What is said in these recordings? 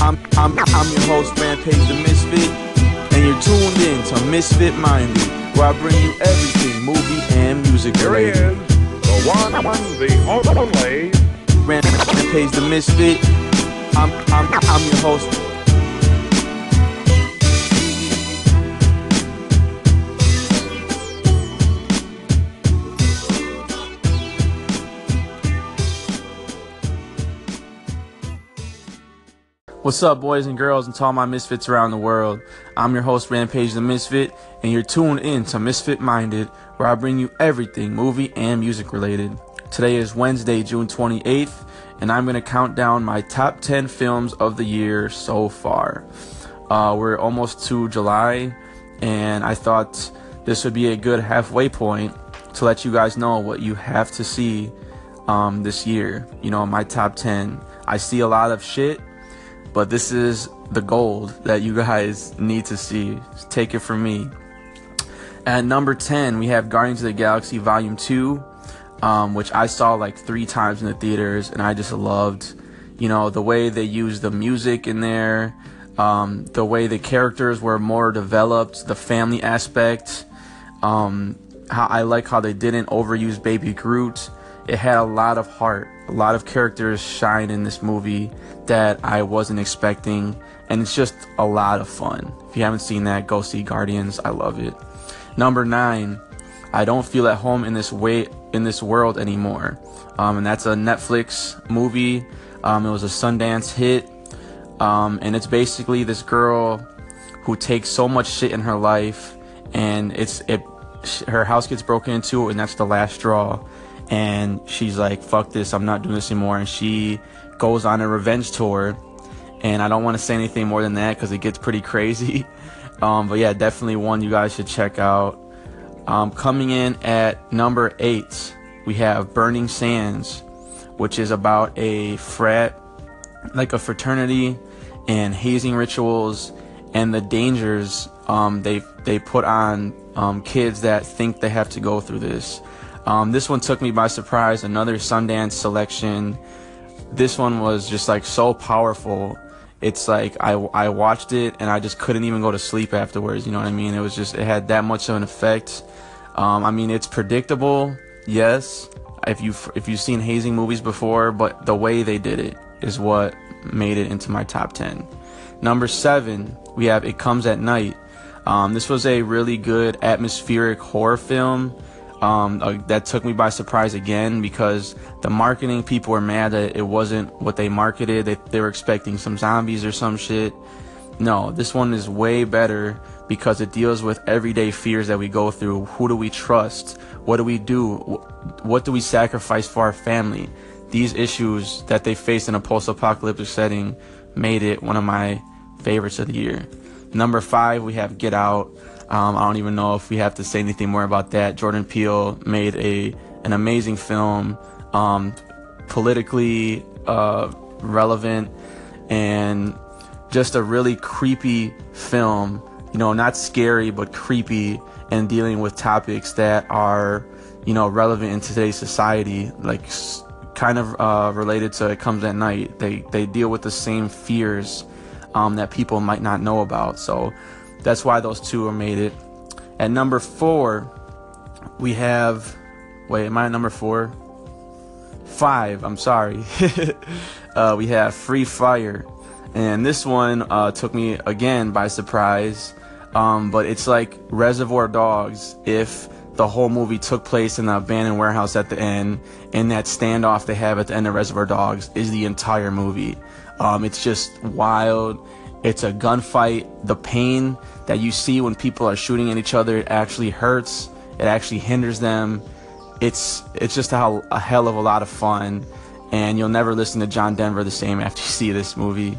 I'm, I'm, I'm your host, Rampage the Misfit, and you're tuned in to Misfit Minded, where I bring you everything movie and music Here he related. is. The one, the only. Rampage the Misfit. I'm, I'm, I'm your host. What's up, boys and girls, and to all my misfits around the world? I'm your host, Rampage the Misfit, and you're tuned in to Misfit Minded, where I bring you everything movie and music related. Today is Wednesday, June 28th, and I'm going to count down my top 10 films of the year so far. Uh, we're almost to July, and I thought this would be a good halfway point to let you guys know what you have to see um, this year. You know, my top 10. I see a lot of shit but this is the gold that you guys need to see. Take it from me. At number 10, we have Guardians of the Galaxy Volume 2, um, which I saw like three times in the theaters, and I just loved, you know, the way they used the music in there, um, the way the characters were more developed, the family aspect. Um, how I like how they didn't overuse Baby Groot. It had a lot of heart. A lot of characters shine in this movie that I wasn't expecting, and it's just a lot of fun. If you haven't seen that, go see Guardians. I love it. Number nine, I don't feel at home in this way in this world anymore, um, and that's a Netflix movie. Um, it was a Sundance hit, um, and it's basically this girl who takes so much shit in her life, and it's it. Her house gets broken into, and that's the last straw and she's like, fuck this, I'm not doing this anymore. And she goes on a revenge tour. And I don't want to say anything more than that because it gets pretty crazy. Um, but yeah, definitely one you guys should check out. Um, coming in at number eight, we have Burning Sands, which is about a frat, like a fraternity, and hazing rituals and the dangers um, they they put on um, kids that think they have to go through this. Um, this one took me by surprise. Another Sundance selection. This one was just like so powerful. It's like I, I watched it and I just couldn't even go to sleep afterwards. You know what I mean? It was just it had that much of an effect. Um, I mean, it's predictable, yes. If you if you've seen hazing movies before, but the way they did it is what made it into my top ten. Number seven, we have It Comes at Night. Um, this was a really good atmospheric horror film um, uh, that took me by surprise again because the marketing people were mad that it wasn't what they marketed. They, they were expecting some zombies or some shit. No, this one is way better because it deals with everyday fears that we go through. Who do we trust? What do we do? What do we sacrifice for our family? These issues that they face in a post apocalyptic setting made it one of my favorites of the year. Number five, we have Get Out. Um, I don't even know if we have to say anything more about that. Jordan Peele made a an amazing film, um, politically uh, relevant, and just a really creepy film. You know, not scary but creepy, and dealing with topics that are you know relevant in today's society, like kind of uh, related to It Comes at Night. They they deal with the same fears um, that people might not know about. So that's why those two are made it. At number four, we have. Wait, am I at number four? Five. I'm sorry. uh, we have Free Fire, and this one uh, took me again by surprise. Um, but it's like Reservoir Dogs if the whole movie took place in the abandoned warehouse at the end, and that standoff they have at the end of Reservoir Dogs is the entire movie. Um, it's just wild. It's a gunfight. The pain that you see when people are shooting at each other, it actually hurts. It actually hinders them. It's it's just a, a hell of a lot of fun, and you'll never listen to John Denver the same after you see this movie.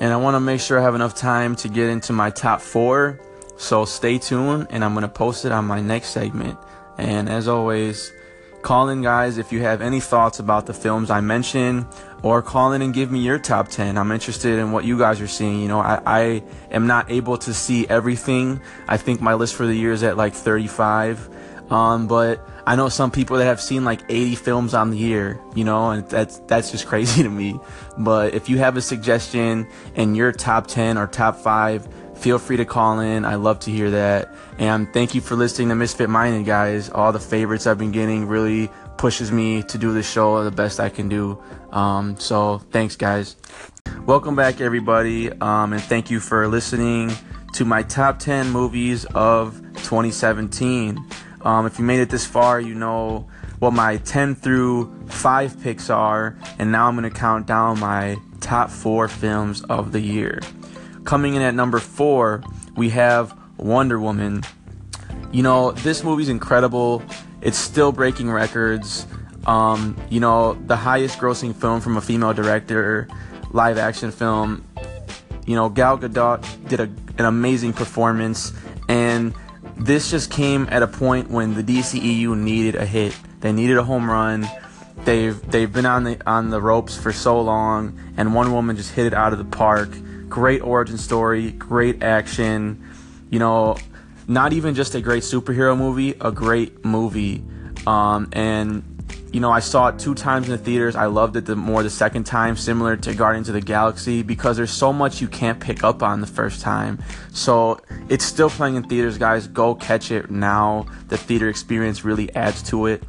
And I want to make sure I have enough time to get into my top four. So stay tuned, and I'm gonna post it on my next segment. And as always, call in, guys, if you have any thoughts about the films I mentioned or call in and give me your top 10. I'm interested in what you guys are seeing. You know, I, I am not able to see everything. I think my list for the year is at like 35. Um, but I know some people that have seen like 80 films on the year, you know, and that's that's just crazy to me. But if you have a suggestion in your top 10 or top 5, feel free to call in. I love to hear that. And thank you for listening to Misfit Minded, guys. All the favorites I've been getting really pushes me to do the show the best I can do. Um, so thanks, guys. Welcome back, everybody, um, and thank you for listening to my top 10 movies of 2017. Um, if you made it this far, you know what my 10 through 5 picks are, and now I'm going to count down my top 4 films of the year. Coming in at number 4, we have Wonder Woman. You know, this movie's incredible. It's still breaking records. Um, you know, the highest grossing film from a female director, live action film. You know, Gal Gadot did a, an amazing performance, and this just came at a point when the DCEU needed a hit. They needed a home run. They've they've been on the on the ropes for so long, and Wonder Woman just hit it out of the park. Great origin story, great action. You know, not even just a great superhero movie, a great movie. Um, and you know, I saw it two times in the theaters. I loved it the more the second time, similar to Guardians of the Galaxy, because there's so much you can't pick up on the first time. So it's still playing in theaters, guys. Go catch it now. The theater experience really adds to it.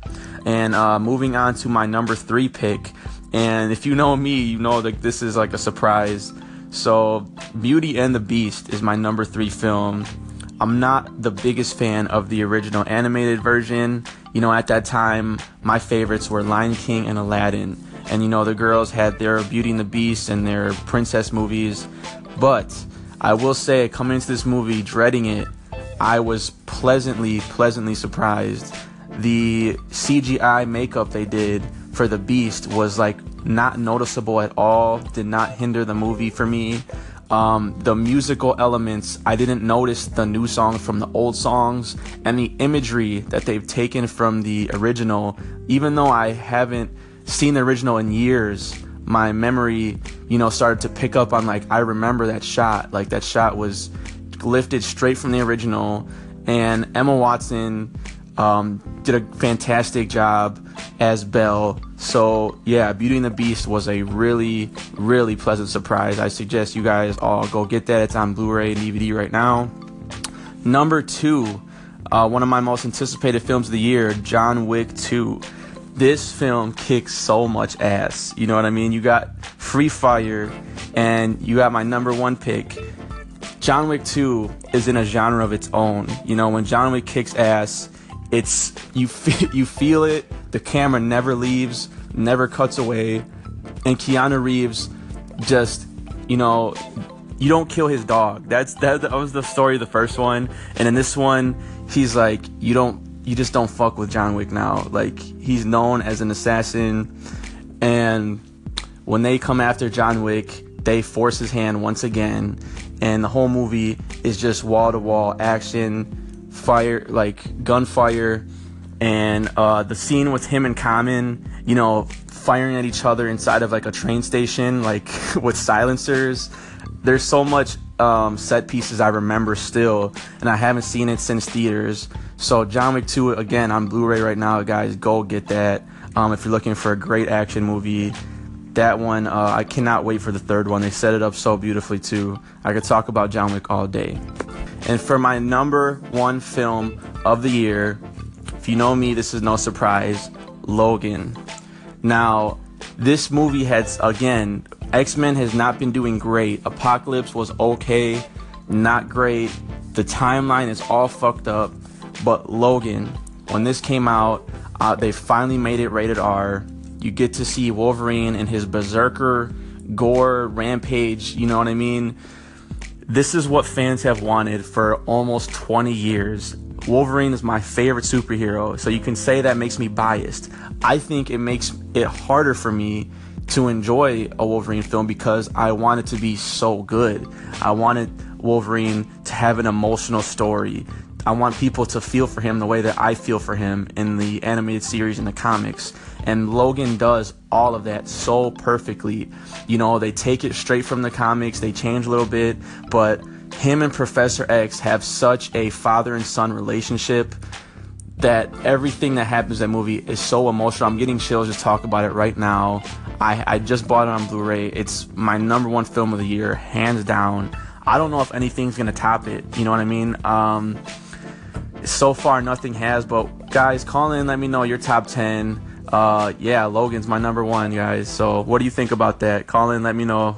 And uh, moving on to my number three pick, and if you know me, you know that this is like a surprise. So Beauty and the Beast is my number three film. I'm not the biggest fan of the original animated version. You know, at that time, my favorites were Lion King and Aladdin. And, you know, the girls had their Beauty and the Beast and their princess movies. But I will say, coming into this movie, dreading it, I was pleasantly, pleasantly surprised. The CGI makeup they did for the Beast was like not noticeable at all, did not hinder the movie for me. Um, the musical elements, I didn't notice the new songs from the old songs and the imagery that they've taken from the original. Even though I haven't seen the original in years, my memory, you know, started to pick up on like, I remember that shot. Like, that shot was lifted straight from the original. And Emma Watson um, did a fantastic job as Belle. So yeah, Beauty and the Beast was a really, really pleasant surprise. I suggest you guys all go get that. It's on Blu-ray and DVD right now. Number two, uh, one of my most anticipated films of the year, John Wick 2. This film kicks so much ass. You know what I mean? You got Free Fire, and you got my number one pick. John Wick 2 is in a genre of its own. You know, when John Wick kicks ass, it's you feel you feel it. The camera never leaves, never cuts away, and Keanu Reeves just you know you don't kill his dog. That's that, that was the story of the first one, and in this one he's like you don't you just don't fuck with John Wick now. Like he's known as an assassin, and when they come after John Wick, they force his hand once again, and the whole movie is just wall to wall action fire, like gunfire, and uh, the scene with him and Common, you know, firing at each other inside of like a train station, like with silencers. There's so much um, set pieces I remember still, and I haven't seen it since theaters. So John Wick 2 again on Blu-ray right now, guys. Go get that. Um, if you're looking for a great action movie, that one uh, I cannot wait for the third one. They set it up so beautifully too. I could talk about John Wick all day. And for my number one film of the year, if you know me, this is no surprise Logan. Now, this movie has, again, X Men has not been doing great. Apocalypse was okay, not great. The timeline is all fucked up. But Logan, when this came out, uh, they finally made it rated R. You get to see Wolverine and his berserker gore rampage, you know what I mean? This is what fans have wanted for almost 20 years. Wolverine is my favorite superhero, so you can say that makes me biased. I think it makes it harder for me to enjoy a Wolverine film because I want it to be so good. I wanted Wolverine to have an emotional story. I want people to feel for him the way that I feel for him in the animated series and the comics. And Logan does all of that so perfectly. You know, they take it straight from the comics, they change a little bit, but him and Professor X have such a father and son relationship. that everything that happens in that movie is so emotional. I'm getting chills just talk about it right now. I, I just bought it on Blu-ray. It's my number one film of the year, hands down. I don't know if anything's gonna top it. You know what I mean? Um, so far, nothing has. But guys, call in. Let me know your top ten. Uh, yeah, Logan's my number one, guys. So, what do you think about that? Call in. Let me know.